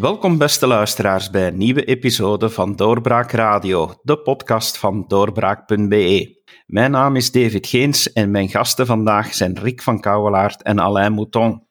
Welkom beste luisteraars bij een nieuwe episode van Doorbraak Radio, de podcast van doorbraak.be. Mijn naam is David Geens en mijn gasten vandaag zijn Rick van Kouwelaert en Alain Mouton.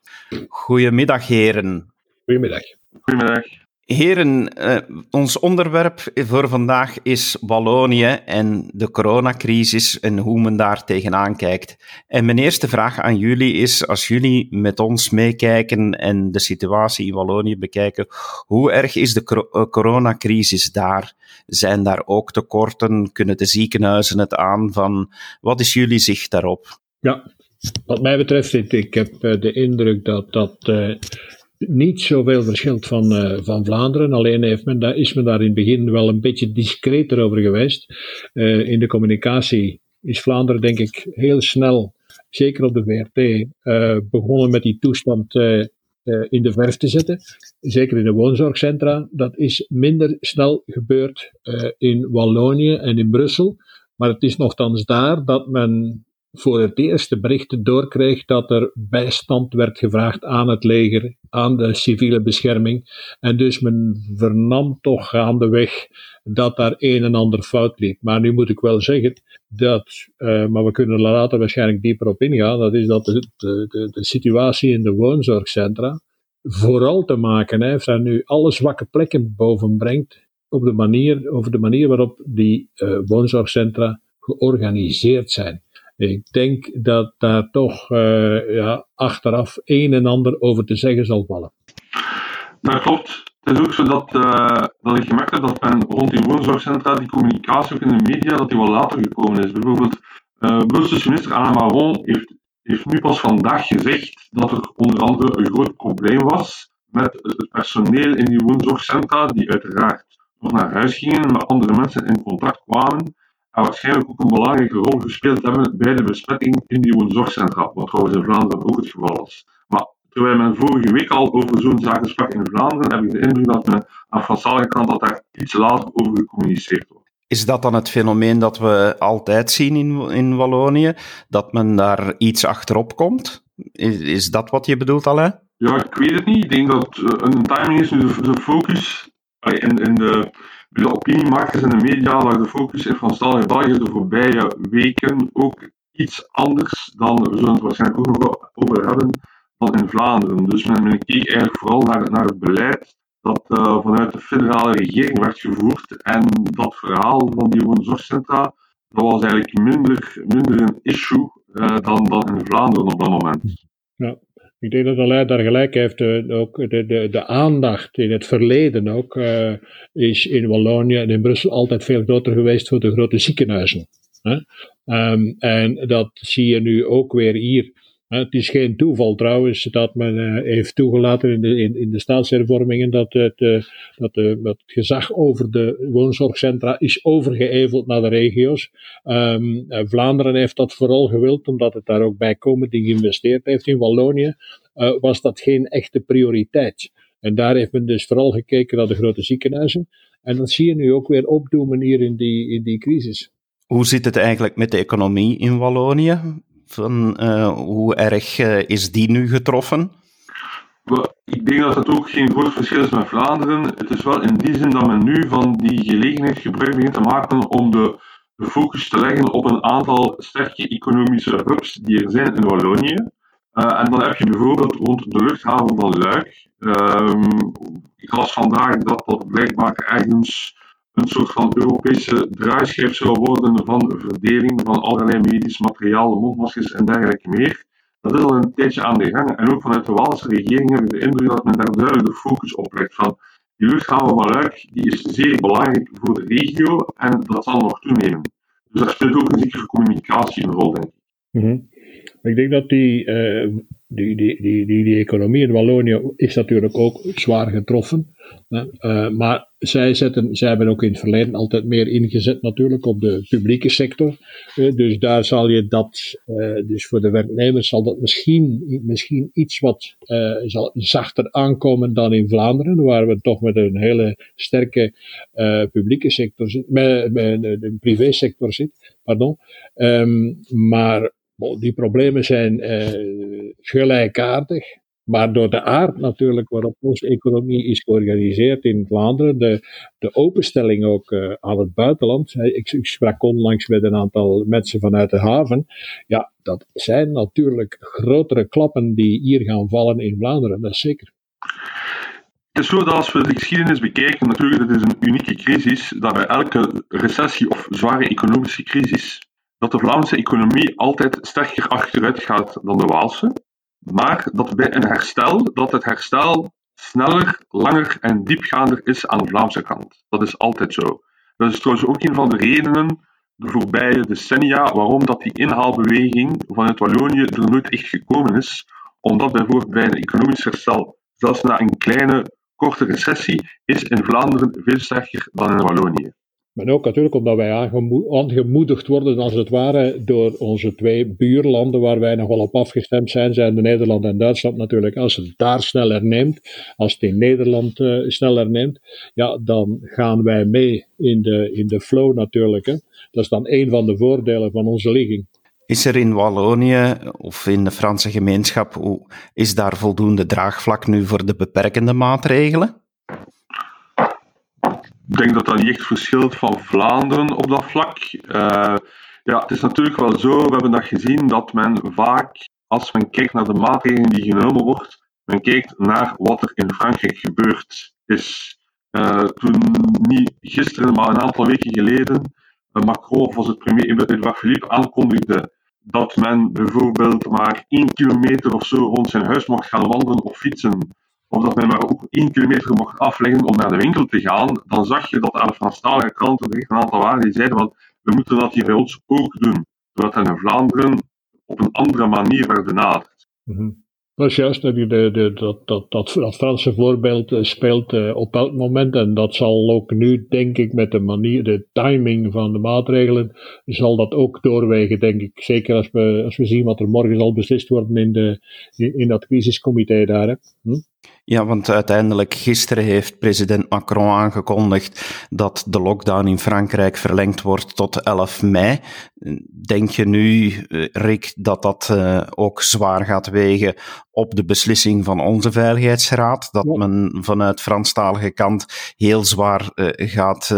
Goedemiddag heren. Goedemiddag. Goedemiddag. Heren, eh, ons onderwerp voor vandaag is Wallonië en de coronacrisis en hoe men daar tegenaan kijkt. En mijn eerste vraag aan jullie is, als jullie met ons meekijken en de situatie in Wallonië bekijken, hoe erg is de eh, coronacrisis daar? Zijn daar ook tekorten? Kunnen de ziekenhuizen het aan van? Wat is jullie zicht daarop? Ja, wat mij betreft, ik heb eh, de indruk dat dat niet zoveel verschilt van, uh, van Vlaanderen. Alleen heeft men, daar, is men daar in het begin wel een beetje discreter over geweest. Uh, in de communicatie is Vlaanderen, denk ik, heel snel, zeker op de VRT, eh, begonnen met die toestand in de verf te zetten. Zeker in de woonzorgcentra. Dat is minder snel gebeurd in Wallonië en in Brussel. Maar het is nogthans daar dat men voor het eerste berichten doorkreeg dat er bijstand werd gevraagd aan het leger, aan de civiele bescherming. En dus men vernam toch gaandeweg dat daar een en ander fout liep. Maar nu moet ik wel zeggen dat, uh, maar we kunnen er later waarschijnlijk dieper op ingaan, dat is dat de, de, de, de situatie in de woonzorgcentra vooral te maken heeft en nu alle zwakke plekken boven brengt op de manier, over de manier waarop die uh, woonzorgcentra georganiseerd zijn. Ik denk dat daar toch uh, ja, achteraf een en ander over te zeggen zal vallen. Dat klopt. Het is ook zo dat, uh, dat ik gemerkt heb dat men rond die woonzorgcentra, die communicatie ook in de media, dat die wel later gekomen is. Bijvoorbeeld, uh, Brusselse minister Anna Maron heeft, heeft nu pas vandaag gezegd dat er onder andere een groot probleem was met het personeel in die woonzorgcentra, die uiteraard nog naar huis gingen, met andere mensen in contact kwamen en waarschijnlijk ook een belangrijke rol gespeeld hebben bij de besmetting in die woonzorgcentra, wat trouwens in Vlaanderen ook het geval was. Maar terwijl men vorige week al over zo'n zaken sprak in Vlaanderen, heb ik de indruk dat men aan Franstalige kant dat daar iets later over gecommuniceerd wordt. Is dat dan het fenomeen dat we altijd zien in, in Wallonië? Dat men daar iets achterop komt? Is, is dat wat je bedoelt, Alain? Ja, ik weet het niet. Ik denk dat uh, een timing is, de, de focus in, in de de opiniemakers en de media lag de focus in Franstalige België de voorbije weken ook iets anders dan, we zullen het waarschijnlijk ook nog over hebben, dan in Vlaanderen. Dus men, men keek eigenlijk vooral naar, naar het beleid dat uh, vanuit de federale regering werd gevoerd. En dat verhaal van die woonzorgcentra, dat was eigenlijk minder, minder een issue uh, dan, dan in Vlaanderen op dat moment. Ja. Ik denk dat Alain daar gelijk heeft. Uh, ook de, de, de aandacht in het verleden ook, uh, is in Wallonië en in Brussel altijd veel groter geweest voor de grote ziekenhuizen. Hè? Um, en dat zie je nu ook weer hier. Het is geen toeval trouwens dat men uh, heeft toegelaten in de, in, de staatshervormingen dat het, uh, dat, het gezag over de woonzorgcentra is overgeëveld naar de regio's. Um, Vlaanderen heeft dat vooral gewild omdat het daar ook bijkomend in geïnvesteerd heeft. In Wallonië was dat geen echte prioriteit. En daar heeft men dus vooral gekeken naar de grote ziekenhuizen. En dat zie je nu ook weer opdoemen hier in die, in die crisis. Hoe zit het eigenlijk met de economie in Wallonië? Van, uh, hoe erg uh, is die nu getroffen? Ik denk dat het ook geen groot verschil is met Vlaanderen. Het is wel in die zin dat men nu van die gelegenheid gebruik begint te maken om de, focus te leggen op een aantal sterke economische hubs die er zijn in Wallonië. Uh, en dan heb je bijvoorbeeld rond de luchthaven van Luik. Um, ik las vandaag dat dat blijkbaar ergens een soort van Europese draaischijf zou worden van verdeling van allerlei medisch materiaal, mondmaskers en dergelijke meer. Dat is al een tijdje aan de gang. En ook vanuit de Waalse regering heb ik de indruk dat men daar duidelijk de focus op legt. Van die luchthaven van Luik die is zeer belangrijk voor de regio en dat zal nog toenemen. Dus daar speelt ook een zekere communicatie een rol, denk ik. -hmm. Ik denk dat die, uh, die, die, die, die, die economie in Wallonië is natuurlijk ook zwaar getroffen. Uh, maar zij, zetten, zij hebben ook in het verleden altijd meer ingezet natuurlijk op de publieke sector. Dus daar zal je dat, uh, dus voor de werknemers zal dat misschien, misschien iets wat zal zachter aankomen dan in Vlaanderen, waar we toch met een hele sterke publieke sector zitten, met, met een privésector zitten, pardon. Um, maar die problemen zijn uh, gelijkaardig. Maar door de aard natuurlijk waarop onze economie is georganiseerd in Vlaanderen, de, de openstelling ook uh, aan het buitenland. Ik, sprak onlangs met een aantal mensen vanuit de haven. Ja, dat zijn natuurlijk grotere klappen die hier gaan vallen in Vlaanderen, dat is zeker. Het is zo dat als we de geschiedenis bekijken, natuurlijk, dat is een unieke crisis, dat bij elke recessie of zware economische crisis, dat de Vlaamse economie altijd sterker achteruit gaat dan de Waalse maar dat bij een herstel, dat het herstel sneller, langer en diepgaander is aan de Vlaamse kant. Dat is altijd zo. Dat is trouwens ook een van de redenen de voorbije decennia waarom dat die inhaalbeweging vanuit Wallonië er nooit echt gekomen is. Omdat bijvoorbeeld bij een economisch herstel, zelfs na een kleine, korte recessie, is in Vlaanderen veel sterker dan in Wallonië. Maar ook natuurlijk omdat wij aangemoedigd worden, als het ware, door onze twee buurlanden waar wij nogal op afgestemd zijn, zijn de Nederland en Duitsland natuurlijk. Als het daar sneller neemt, als het in Nederland uh, sneller neemt, ja, dan gaan wij mee in de, in de flow natuurlijk. Hè. Dat is dan een van de voordelen van onze ligging. Is er in Wallonië of in de Franse gemeenschap, is daar voldoende draagvlak nu voor de beperkende maatregelen? Ik denk dat dat niet echt verschilt van Vlaanderen op dat vlak. Uh, ja, het is natuurlijk wel zo, we hebben dat gezien, dat men vaak, als men kijkt naar de maatregelen die genomen worden, men kijkt naar wat er in Frankrijk gebeurd is. Uh, toen, niet gisteren, maar een aantal weken geleden, uh, Macron, of was het premier Edouard Philippe, aankondigde dat men bijvoorbeeld maar één kilometer of zo rond zijn huis mocht gaan wandelen of fietsen of dat men maar ook één kilometer mocht afleggen om naar de winkel te gaan, dan zag je dat aan de Franstalige kranten er een aantal waren die zeiden van we moeten dat hier bij ons ook doen. Zodat dat in Vlaanderen op een andere manier werd benaderd. Mm dat is juist, dat, dat, dat, Franse voorbeeld eh, speelt uh, op elk moment. En dat zal ook nu, denk ik, met de manier, de timing van de maatregelen, zal dat ook doorwegen, denk ik. Zeker als we, als we zien wat er morgen zal beslist worden in, de, in, in dat crisiscomité daar. Hm? Ja, want uiteindelijk gisteren heeft president Macron aangekondigd dat de lockdown in Frankrijk verlengd wordt tot 11 mei. Denk je nu, eh, Rick, dat dat uh, ook zwaar gaat wegen op de beslissing van onze Veiligheidsraad? Dat men vanuit Franstalige kant heel zwaar uh, gaat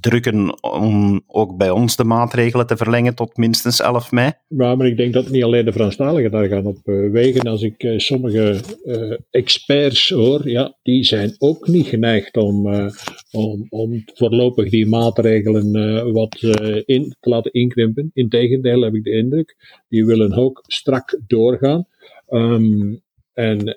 drukken om ook bij ons de maatregelen te verlengen tot minstens 11 mei? Ja, maar ik denk dat niet alleen de Franstaligen daar gaan op uh, wegen. Als ik uh, sommige uh, experts hoor, ja, die zijn ook niet geneigd om, om, om voorlopig die maatregelen wat in te laten inkrimpen. Integendeel heb ik de indruk, die willen ook strak doorgaan. Um, en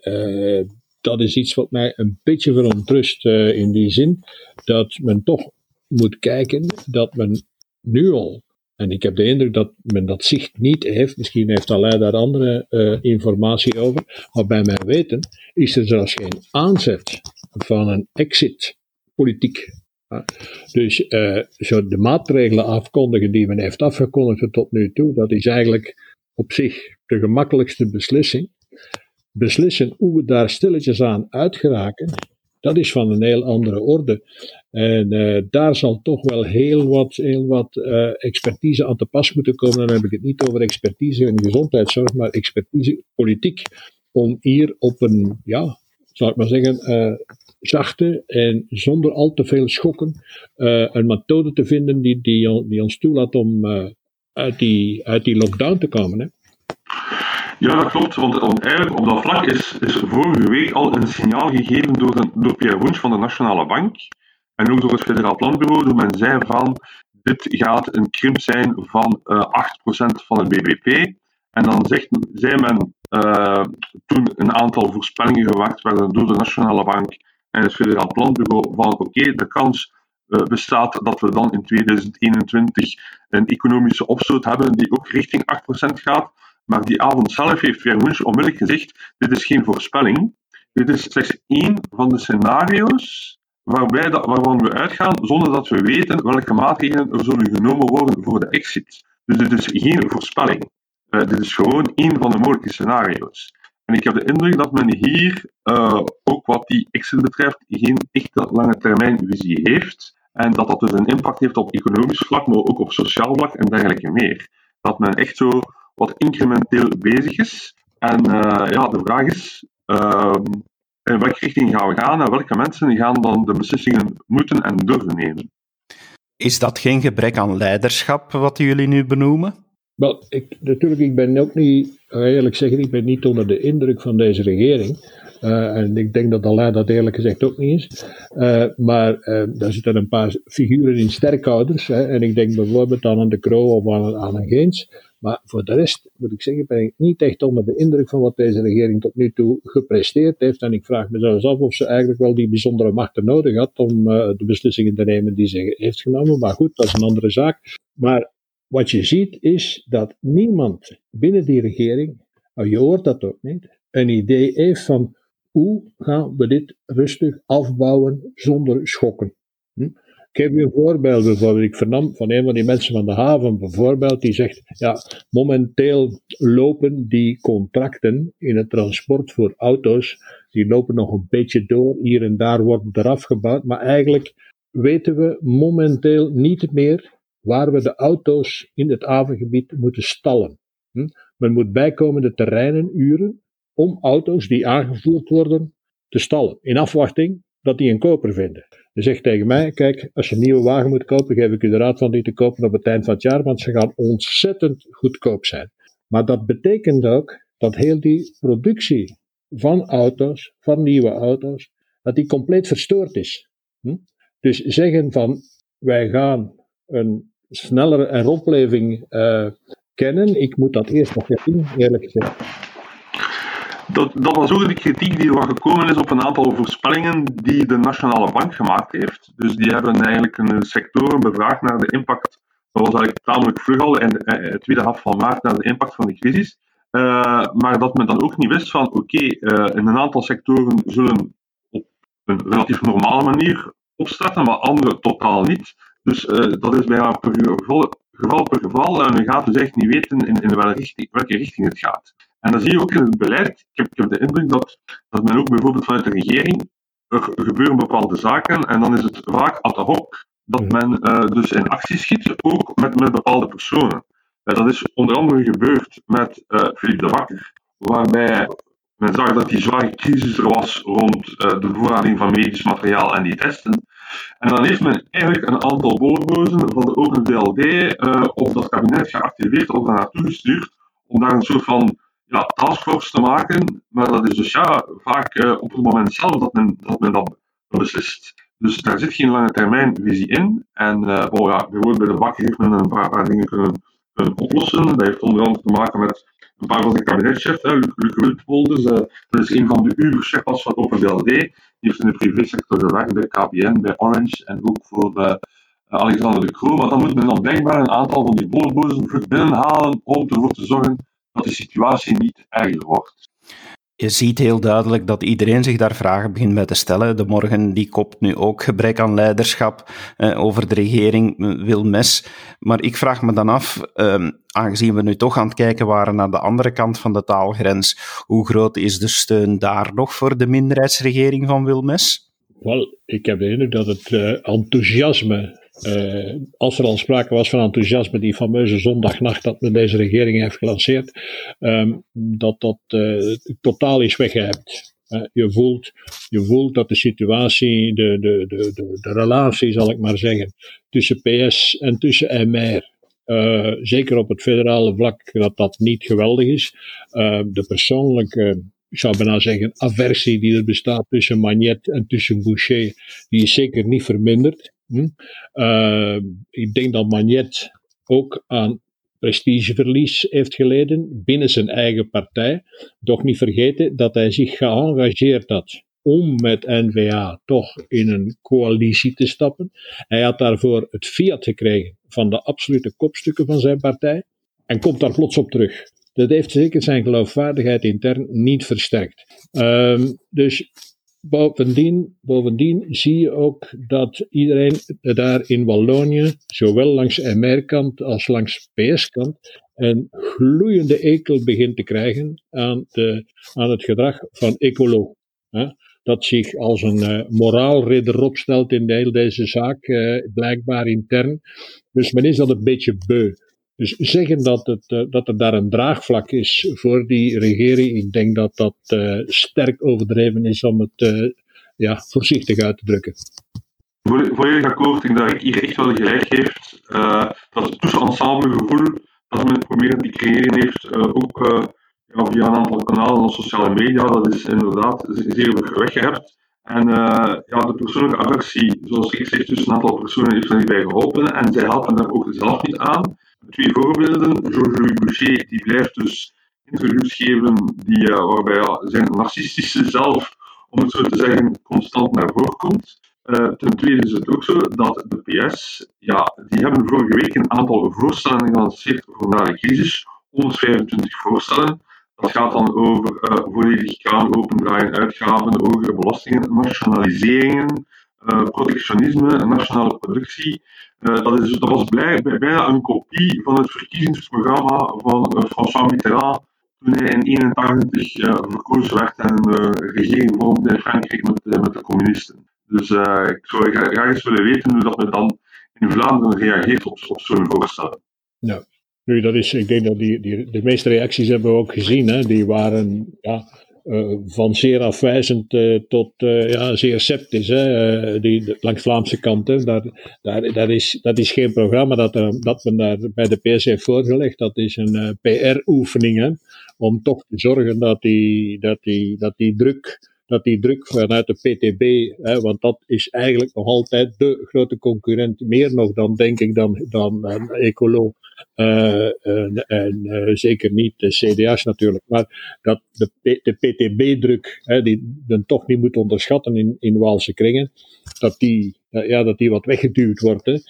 dat is iets wat mij een beetje verontrust in die zin dat men toch moet kijken dat men nu al, en ik heb de indruk dat men dat zicht niet heeft, misschien heeft allerlei daar andere uh, informatie over, maar bij mijn weten is er zelfs geen aanzet van een exit-politiek. dus zo de maatregelen afkondigen die men heeft afgekondigd tot nu toe, dat is eigenlijk op zich de gemakkelijkste beslissing. Beslissen hoe we daar stilletjes aan uitgeraken, dat is van een heel andere orde. En uh, daar zal toch wel heel wat, heel wat uh, expertise aan te pas moeten komen. Dan heb ik het niet over expertise in gezondheidszorg, maar expertise politiek. Om hier op een, ja, zal ik maar zeggen, uh, zachte en zonder al te veel schokken een methode te vinden die, die, die ons toelaat om uit, die, uit die lockdown te komen. Hè. Ja, dat klopt. Want, eigenlijk op dat vlak is, is vorige week al een signaal gegeven door, de, door Pierre Woens van de Nationale Bank. En ook door het Federaal Planbureau, door men zei van dit gaat een krimp zijn van uh, eh, 8% van het BBP. En dan zegt, zei men uh, toen een aantal voorspellingen gewacht werden door de Nationale Bank en het Federaal Planbureau van oké, de kans uh, bestaat dat we dan in 2021 een economische opstoot hebben die ook richting 8% gaat. Maar die avond zelf heeft Pierre onmiddellijk gezegd: dit is geen voorspelling. Dit is slechts één van de scenario's waarbij dat, waarvan we uitgaan zonder dat we weten welke maatregelen er zullen genomen worden voor de exit. Dus dit is geen voorspelling. Uh, dit is gewoon één van de mogelijke scenario's. En ik heb de indruk dat men hier, uh, ook wat die exit betreft, geen echte lange termijn visie heeft. En dat dat dus een impact heeft op economisch vlak, maar ook op sociaal vlak en dergelijke meer. Dat men echt zo wat incrementeel bezig is. En uh, ja, de vraag is, ehm, in welke richting gaan we gaan en welke mensen gaan dan de beslissingen moeten en durven nemen. Is dat geen gebrek aan leiderschap wat jullie nu benoemen? Wel, ik, natuurlijk, ik ben ook niet, eerlijk zeggen, ik ben niet onder de indruk van deze regering. Uh, en ik denk dat Alain dat eerlijk gezegd ook niet is. Uh, maar uh, daar zitten een paar figuren in sterkhouders. Hè, en ik denk bijvoorbeeld aan de Kroo of aan, aan een Geens. Maar voor de rest moet ik zeggen, ben ik niet echt onder de indruk van wat deze regering tot nu toe gepresteerd heeft. En ik vraag me zelfs af of ze eigenlijk wel die bijzondere machten nodig had om de beslissingen te nemen die ze heeft genomen. Maar goed, dat is een andere zaak. Maar wat je ziet is dat niemand binnen die regering, nou, je hoort dat ook niet, een idee heeft van hoe gaan we dit rustig afbouwen zonder schokken. Hm? Ik geef u een voorbeeld bijvoorbeeld. Ik vernam van een van die mensen van de haven bijvoorbeeld, die zegt, ja, momenteel lopen die contracten in het transport voor auto's, die lopen nog een beetje door, hier en daar wordt eraf gebouwd, maar eigenlijk weten we momenteel niet meer waar we de auto's in het havengebied moeten stallen. Hm? Men moet bijkomende terreinen uren om auto's die aangevoerd worden te stallen, in afwachting dat die een koper vinden. Hij zegt tegen mij, kijk, als je een nieuwe wagen moet kopen, geef ik u de raad van die te kopen op het eind van het jaar, want ze gaan ontzettend goedkoop zijn. Maar dat betekent ook dat heel die productie van auto's, van nieuwe auto's, dat die compleet verstoord is. Hm? Dus zeggen van, wij gaan een snellere heropleving uh, kennen, ik moet dat eerst nog even zien, eerlijk gezegd. Dat, dat was ook de kritiek die er gekomen is op een aantal voorspellingen die de Nationale Bank gemaakt heeft. Dus die hebben eigenlijk een sectoren bevraagd naar de impact. Dat was eigenlijk tamelijk vlug al in de eh, tweede half van maart naar de impact van de crisis. Uh, maar dat men dan ook niet wist van oké, uh, in een aantal sectoren zullen op een relatief normale manier opstarten, maar andere totaal niet. Dus dat is bijna per geval, geval per geval en men gaat dus echt niet weten in, in welke, richting, welke richting het gaat. En dan zie je ook in het beleid, ik heb, ik heb de indruk dat, dat men ook bijvoorbeeld vanuit de regering, er gebeuren bepaalde zaken en dan is het vaak ad hoc dat men uh, dus in actie schiet, ook met, met bepaalde personen. Uh, dat is onder andere gebeurd met uh, Philippe de Bakker, waarbij men zag dat die zware crisis er was rond de bevoorrading van medisch materiaal en die testen. En dan heeft men eigenlijk een aantal boorbozen van de Open VLD op dat kabinet geactiveerd of daar naartoe gestuurd, om daar een soort van ja, taskforce te maken, maar dat is dus ja, vaak uh, op het moment zelf dat men dat, dat beslist. Dus daar zit geen lange termijn visie in. En oh ja, bijvoorbeeld bij de bakker heeft men een paar, dingen kunnen, oplossen. Dat heeft onder andere te maken met een paar van de kabinetchefs. Luc, Wildpolders, uh, dat is een van de Uber-chefs van Open BLD. Die heeft in de privésector gewerkt bij KPN, bij Orange en ook voor Alexander de Croo. Maar dan moet men dan blijkbaar een aantal van die boorbozen binnenhalen om ervoor te zorgen dat de situatie niet erger wordt. Je ziet heel duidelijk dat iedereen zich daar vragen begint bij te stellen. De morgen die kopt nu ook gebrek aan leiderschap eh, over de regering eh, wil mes. Maar ik vraag me dan af, eh, aangezien we nu toch aan het kijken waren naar de andere kant van de taalgrens, hoe groot is de steun daar nog voor de minderheidsregering van Wilmes? Wel, ik heb de indruk dat het uh, enthousiasme uh, als er al sprake was van enthousiasme, die fameuze zondagnacht dat men deze regering heeft gelanceerd, um, dat dat uh, totaal is weggehebt. Uh, je, voelt, je voelt dat de situatie, de, de, de, de, de relatie zal ik maar zeggen, tussen PS en tussen MR, zeker op het federale vlak, dat dat niet geweldig is. de persoonlijke ik zou bijna zeggen, aversie die er bestaat tussen Magnet en tussen Boucher, die is zeker niet verminderd. Hm? Uh, ik denk dat Magnet ook aan prestigeverlies heeft geleden binnen zijn eigen partij. Doch niet vergeten dat hij zich geëngageerd had om met N-VA toch in een coalitie te stappen. Hij had daarvoor het fiat gekregen van de absolute kopstukken van zijn partij en komt daar plots op terug. Dat heeft zeker zijn geloofwaardigheid intern niet versterkt. Um, dus Bovendien, bovendien zie je ook dat iedereen daar in Wallonië, zowel langs MR-kant als langs PS-kant, een gloeiende ekel begint te krijgen aan, de, aan het gedrag van ecolo. Dat zich als een uh, moraalridder opstelt in de hele deze zaak, uh, blijkbaar intern. Dus men is dat een beetje beu. Dus zeggen dat, het, uh, dat er daar een draagvlak is voor die regering, ik denk dat dat uh, sterk overdreven is om het uh, ja, voorzichtig uit te drukken. Volledig akkoord, ik denk dat ik hier echt wel gelijk heeft. dat het tussen-ensemble gevoel dat men proberen te creëren heeft, ook ja, via een aantal kanalen op sociale media, dat is inderdaad zeer weggehebt. En uh, ja, de persoonlijke aversie, zoals ik zeg, tussen een aantal personen heeft er niet bij geholpen. En zij helpen daar ook zelf niet aan. Twee voorbeelden. Georges-Louis Boucher, die blijft dus interviews geven die, uh, waarbij zijn narcistische zelf, om het zo te zeggen, constant naar voren komt. Uh, ten tweede is het ook zo dat de PS, ja, die hebben vorige week een aantal voorstellen gelanceerd voor na de crisis. 125 voorstellen. Dat gaat dan over uh, volledig kraan opendraaien, uitgaven, hogere belastingen, nationaliseringen, protectionisme, nationale productie. Uh, dat, is, dat was bijna een kopie van het verkiezingsprogramma van François Mitterrand toen hij in 1981 verkozen werd en een regering vormde in Frankrijk met, met de communisten. Dus ik zou graag eens willen weten hoe dat men dan in Vlaanderen reageert op, op zo'n voorstel. Ja. Nu, dat is, ik denk dat die, die, de meeste reacties hebben we ook gezien. Hè? Die waren ja, uh, van zeer afwijzend uh, tot uh, ja, zeer sceptisch. Hè? die, langs Vlaamse kant. Hè? Daar, daar, dat, is, dat is geen programma dat, dat men daar bij de PS heeft voorgelegd. Dat is een PR-oefening om toch te zorgen dat die, dat die, dat die druk dat die druk vanuit de PTB, hè, want dat is eigenlijk nog altijd de grote concurrent, meer nog dan denk ik dan, dan, en, en uh, zeker niet de CDA's natuurlijk, maar dat de, de PTB-druk, die men toch niet moet onderschatten in, in Waalse kringen, dat die, ja, dat die wat weggeduwd wordt.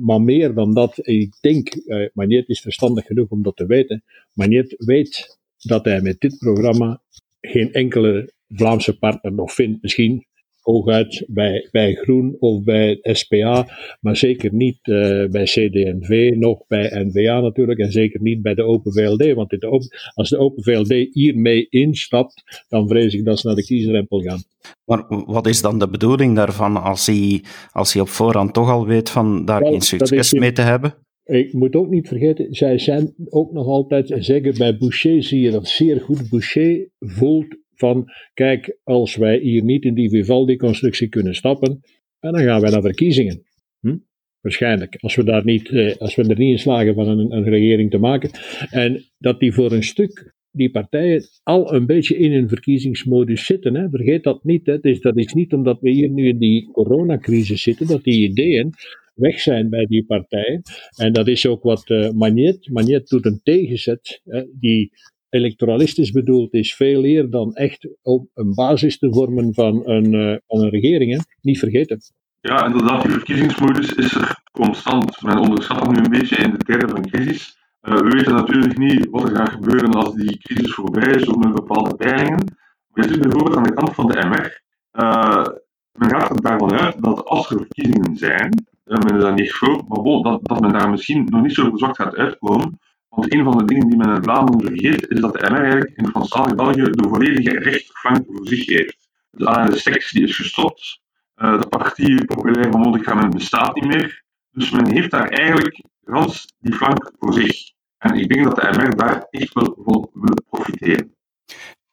Maar meer dan dat, ik denk, uh, Magnet is verstandig genoeg om dat te weten. Magnet weet dat hij met dit programma geen enkele Vlaamse partner nog vindt. Misschien hooguit bij, bij Groen of bij SPA, maar zeker niet uh, bij CD&V, nog bij NVA natuurlijk, en zeker niet bij de Open VLD. Want de open, als de Open VLD hiermee instapt, dan vrees ik dat ze naar de kiesdrempel gaan. Maar wat is dan de bedoeling daarvan als hij, als hij op voorhand toch al weet van daar geen succes mee te hebben? Ik moet ook niet vergeten, zij zijn ook nog altijd, zeggen bij Boucher zie je dat zeer goed. Boucher voelt van, kijk, als wij hier niet in die Vivaldi-constructie kunnen stappen, en dan gaan wij naar verkiezingen. Hm? Waarschijnlijk, als we, daar niet, eh, als we er niet in slagen van een, een regering te maken. En dat die voor een stuk die partijen al een beetje in een verkiezingsmodus zitten. Hè. Vergeet dat niet. Hè. Dus dat is niet omdat we hier nu in die coronacrisis zitten, dat die ideeën weg zijn bij die partijen. En dat is ook wat uh, Magnet. Magnet doet een tegenzet hè, die electoralistisch bedoeld is, veel eer dan echt op een basis te vormen van een, uh, van een regering. Hè? Niet vergeten. Ja, inderdaad, die verkiezingsmodus is er constant. Men onderschat nu een beetje in de tijden van crisis. Uh, we weten natuurlijk niet wat er gaat gebeuren als die crisis voorbij is, ook met bepaalde peilingen. Maar je ziet bijvoorbeeld aan de kant van de MR, uh, men gaat er daarvan uit dat als er verkiezingen zijn, men is dat niet groot, maar dat, dat men daar misschien nog niet zo zwak gaat uitkomen, want een van de dingen die men in Vlaanderen vergeet, is dat de MR in Franstalig België de volledige rechterflank voor zich heeft. De ANS die is gestopt, uh, de partij Populair van Mondicamen bestaat niet meer. Dus men heeft daar eigenlijk gans die flank voor zich. En ik denk dat de MR daar echt wel van wil profiteren.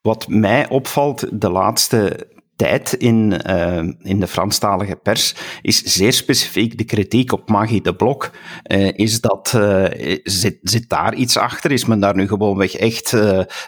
Wat mij opvalt de laatste tijd in, uh, in de Franstalige pers is zeer specifiek de kritiek op Magie de Blok. Uh, is dat, uh, zit, zit daar iets achter? Is men daar nu gewoonweg echt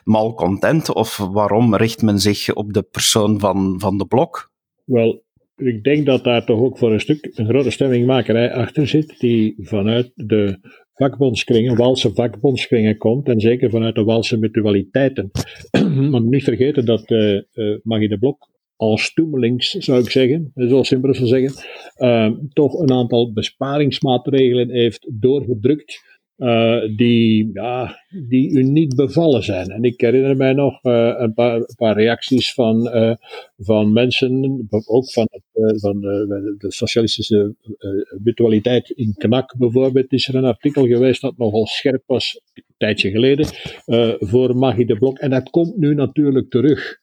malcontent? Of waarom richt men zich op de persoon van, van de Blok? Wel, ik denk dat daar toch ook voor een stuk een grote stemmingmakerij achter zit, die vanuit de vakbondskringen, Walse vakbondskringen komt, en zeker vanuit de Walse mutualiteiten. Maar niet vergeten dat uh, Magie de Blok als toemelings, zou ik zeggen, zoals in Brussel zeggen, uh, toch een aantal besparingsmaatregelen heeft doorgedrukt. Uh, die, ja, die u niet bevallen zijn. En ik herinner mij nog uh, een, paar, paar, reacties van, uh, van mensen, ook van, van de, de, socialistische mutualiteit in KNAK bijvoorbeeld, is er een artikel geweest dat nogal scherp was, een tijdje geleden, voor Magie de Blok. En dat komt nu natuurlijk terug.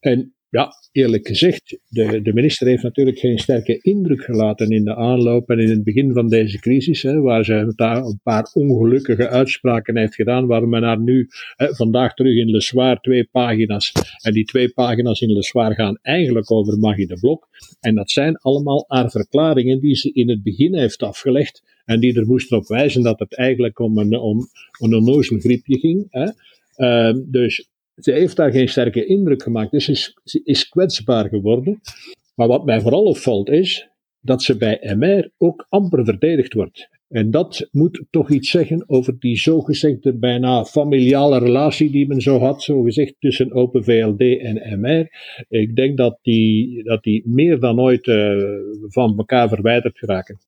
En ja, eerlijk gezegd, de, de minister heeft natuurlijk geen sterke indruk gelaten in de aanloop en in het begin van deze crisis, hè, waar ze daar een paar ongelukkige uitspraken heeft gedaan, waar men haar nu vandaag terug in Le Soir twee pagina's, en die twee pagina's in Le Soir gaan eigenlijk over Magie de Blok, en dat zijn allemaal haar verklaringen die ze in het begin heeft afgelegd, en die er moesten op wijzen dat het eigenlijk om een, om, een onnozel griepje ging. Hè. Uh, dus ze heeft daar geen sterke indruk gemaakt. Dus ze is, is kwetsbaar geworden. Maar wat mij vooral opvalt is dat ze bij MR ook amper verdedigd wordt. En dat moet toch iets zeggen over die zogezegde bijna familiale relatie die men zo had, zogezegd tussen Open VLD en MR. Ik denk dat die, dat die meer dan ooit uh, van elkaar verwijderd geraken.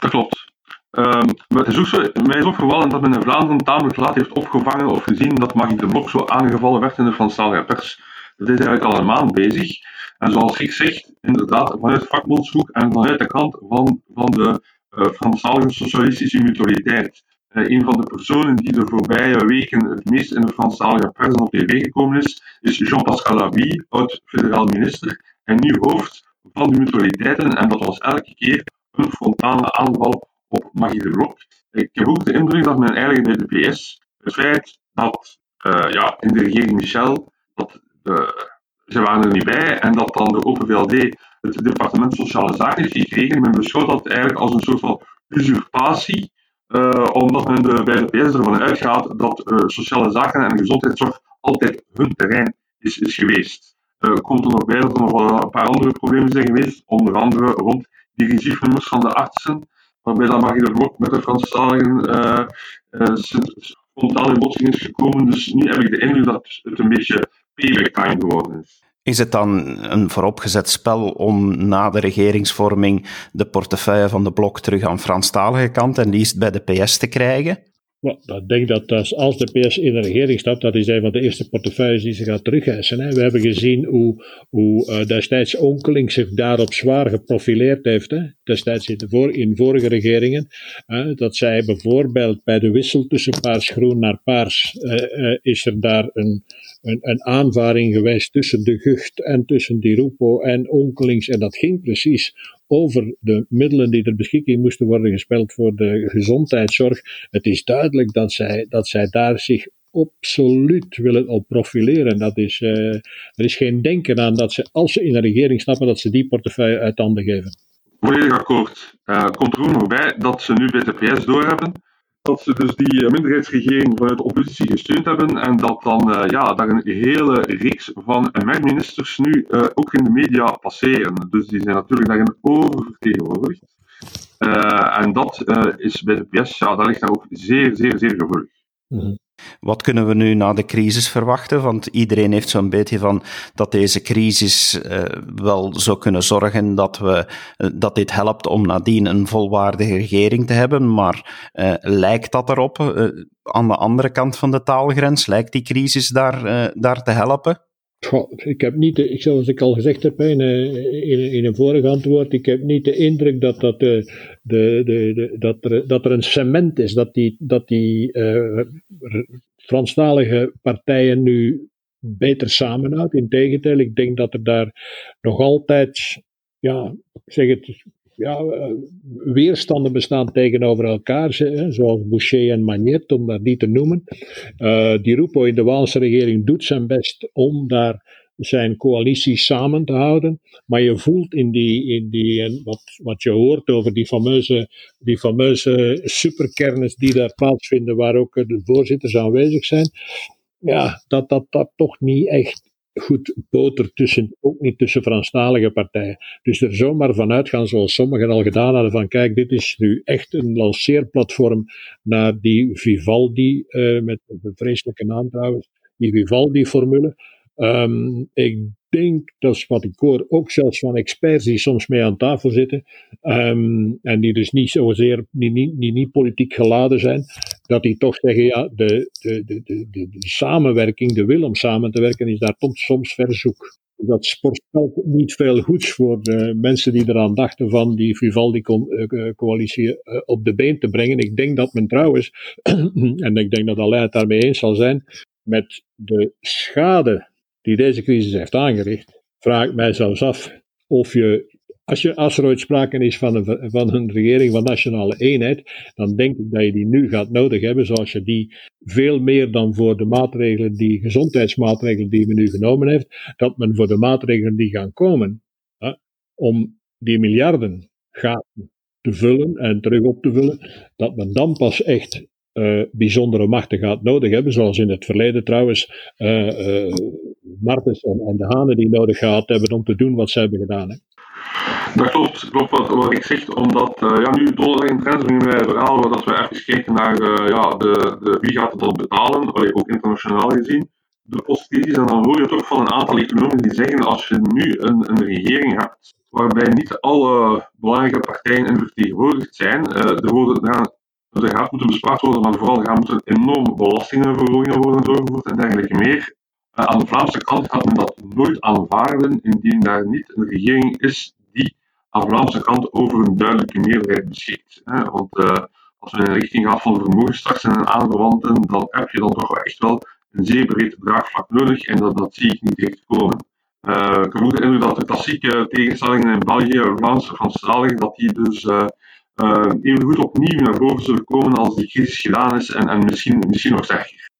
Dat klopt. Um, het is ook mij is opgevallen dat men in Vlaanderen tamelijk laat heeft opgevangen of gezien dat Magie de Blok zo aangevallen werd in de Franstalige pers. Dat is eigenlijk al een maand bezig. En zoals ik zeg, inderdaad, vanuit vakbondshoek en vanuit de kant van, van de uh, Franstalige Socialistische Mutualiteit. Uh, een van de personen die de voorbije weken het meest in de Franstalige pers op tv gekomen is, is Jean-Pascal Labie, oud-federaal minister en nieuw hoofd van de mutualiteiten. En dat was elke keer een frontale aanval op Magie de. Ik heb ook de indruk dat men eigenlijk bij de PS het feit dat uh, ja, in de regering Michel, dat de, ze waren er niet bij en dat dan de Open VLD het departement Sociale Zaken heeft gekregen. Men beschouwt dat eigenlijk als een soort van usurpatie, uh, omdat men de, bij de PS ervan uitgaat dat sociale zaken en gezondheidszorg altijd hun terrein is, is geweest. Uh, komt er nog bij dat er nog een paar andere problemen zijn geweest, onder andere rond die van de artsen, waarbij dan mag je er ook met de Franstaligen uh, uh, spontaan in botsing is gekomen. Dus nu heb ik de indruk dat het een beetje payback time geworden is. Is het dan een vooropgezet spel om na de regeringsvorming de portefeuille van de blok terug aan Franstalige kant en liefst bij de PS te krijgen? Nou, ik denk dat als de PS in de regering stapt, dat is een van de eerste portefeuilles die ze gaat terugeisen. We hebben gezien hoe, hoe uh, destijds Onkeling zich daarop zwaar geprofileerd heeft. Hè? Destijds in, de in vorige regeringen. Uh, dat zij bijvoorbeeld bij de wissel tussen paars-groen naar paars, uh, is er daar een, een, een, aanvaring geweest tussen de Gucht en tussen Di Rupo en Onkelings. En dat ging precies over de middelen die ter beschikking moesten worden gespeld voor de gezondheidszorg. Het is duidelijk dat zij, dat zij daar zich absoluut willen op profileren. Dat is, uh, er is geen denken aan dat ze, als ze in de regering stappen, dat ze die portefeuille uit handen geven. Volledig akkoord. Uh, komt er ook nog bij dat ze nu bij de PS doorhebben dat ze dus die eh, minderheidsregering vanuit de oppositie gesteund hebben en dat dan uh, ja, daar een hele reeks van MR-ministers nu uh, ook in de media passeren. Dus die zijn natuurlijk daarin oververtegenwoordigd. en dat is bij de PS, ja, dat ligt daar ook zeer, zeer, zeer gevoelig. -hmm. Wat kunnen we nu na de crisis verwachten? Want iedereen heeft zo'n beetje van dat deze crisis uh, wel zou kunnen zorgen dat, we, uh, dat dit helpt om nadien een volwaardige regering te hebben. Maar uh, lijkt dat erop? aan de andere kant van de taalgrens, lijkt die crisis daar, daar te helpen? Ik heb niet, zoals ik al gezegd heb in, in, in een vorig antwoord, ik heb niet de indruk dat, dat, de, de, de, dat, er, dat er een cement is, dat die, dat die uh, Franstalige partijen nu beter samenhoudt. Integendeel, ik denk dat er daar nog altijd, ja, ik zeg het, ja, uh, weerstanden bestaan tegenover elkaar, zoals Boucher en Magnet, om dat niet te noemen. Uh, die Rupo in de Waalse regering doet zijn best om daar zijn coalitie samen te houden. Maar je voelt in die, in die wat, wat je hoort over die fameuze, die fameuze superkernis die daar plaatsvinden, waar ook de voorzitters aanwezig zijn. Ja, dat dat, dat toch niet echt goed boter tussen, ook niet tussen Franstalige partijen. Dus er zomaar vanuit gaan, zoals sommigen al gedaan hadden, van kijk, dit is nu echt een lanceerplatform naar die Vivaldi, uh, met een vreselijke naam trouwens, die Vivaldi-formule. Um, ik denk, dat is wat ik hoor, ook zelfs van experts die soms mee aan tafel zitten, um, en die dus niet zozeer, die niet, die niet politiek geladen zijn, dat die toch zeggen, ja, de, de, de, de, de, samenwerking, de wil om samen te werken, is daar soms verzoek. Dat voorspelt niet veel goeds voor de mensen die eraan dachten van die Vivaldi-coalitie uh, op de been te brengen. Ik denk dat men trouwens, en ik denk dat Alain het daarmee eens zal zijn, met de schade die deze crisis heeft aangericht, vraag ik mij zelfs af of je als, je, als er ooit sprake is van een, van een regering van nationale eenheid, dan denk ik dat je die nu gaat nodig hebben, zoals je die veel meer dan voor de maatregelen, die gezondheidsmaatregelen die men nu genomen heeft, dat men voor de maatregelen die gaan komen, hè, om die miljarden gaten te vullen en terug op te vullen, dat men dan pas echt uh, bijzondere machten gaat nodig hebben, zoals in het verleden trouwens uh, uh, Martens en, de Hanen die nodig gehad hebben om te doen wat ze hebben gedaan. Hè. Dat klopt, klopt wat, ik zeg, omdat uh, ja, nu donderdag in trends nu wij verhaal dat we even kijken naar uh, ja, de, de, wie gaat het dan betalen, ook internationaal gezien, de posities. En dan hoor je toch van een aantal economen die zeggen, als je nu een, een regering hebt waarbij niet alle belangrijke partijen in vertegenwoordigd zijn, uh, er, worden, er, er gaat moeten bespaard worden, maar vooral gaan moeten enorme belastingenverhogingen worden doorgevoerd en dergelijke meer. Aan de Vlaamse kant gaat men dat nooit aanvaarden indien daar niet een regering is die aan de Vlaamse kant over een duidelijke meerderheid beschikt. Want uh, als we in de richting gaan van vermogenstraks en aanverwanten, dan heb je dan toch echt wel een zeer breed draagvlak nodig en dat, dat zie ik niet echt komen. Uh, ik indruk dat de klassieke tegenstellingen in België, Vlaams, Franstalig, dat die dus uh, even goed opnieuw naar boven zullen komen als die crisis gedaan is en, en misschien, misschien nog sterker.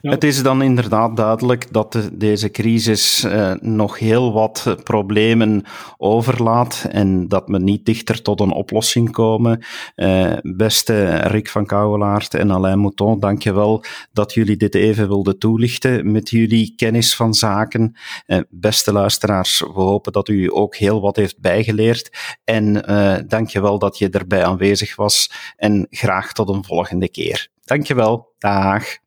Het is dan inderdaad duidelijk dat de, deze crisis uh, nog heel wat problemen overlaat en dat we niet dichter tot een oplossing komen. Uh, beste Rick van Kouwelaert en Alain Mouton, dank je wel dat jullie dit even wilden toelichten met jullie kennis van zaken. Uh, beste luisteraars, we hopen dat u ook heel wat heeft bijgeleerd en dank je wel dat je erbij aanwezig was en graag tot een volgende keer. Dank je wel. Dag.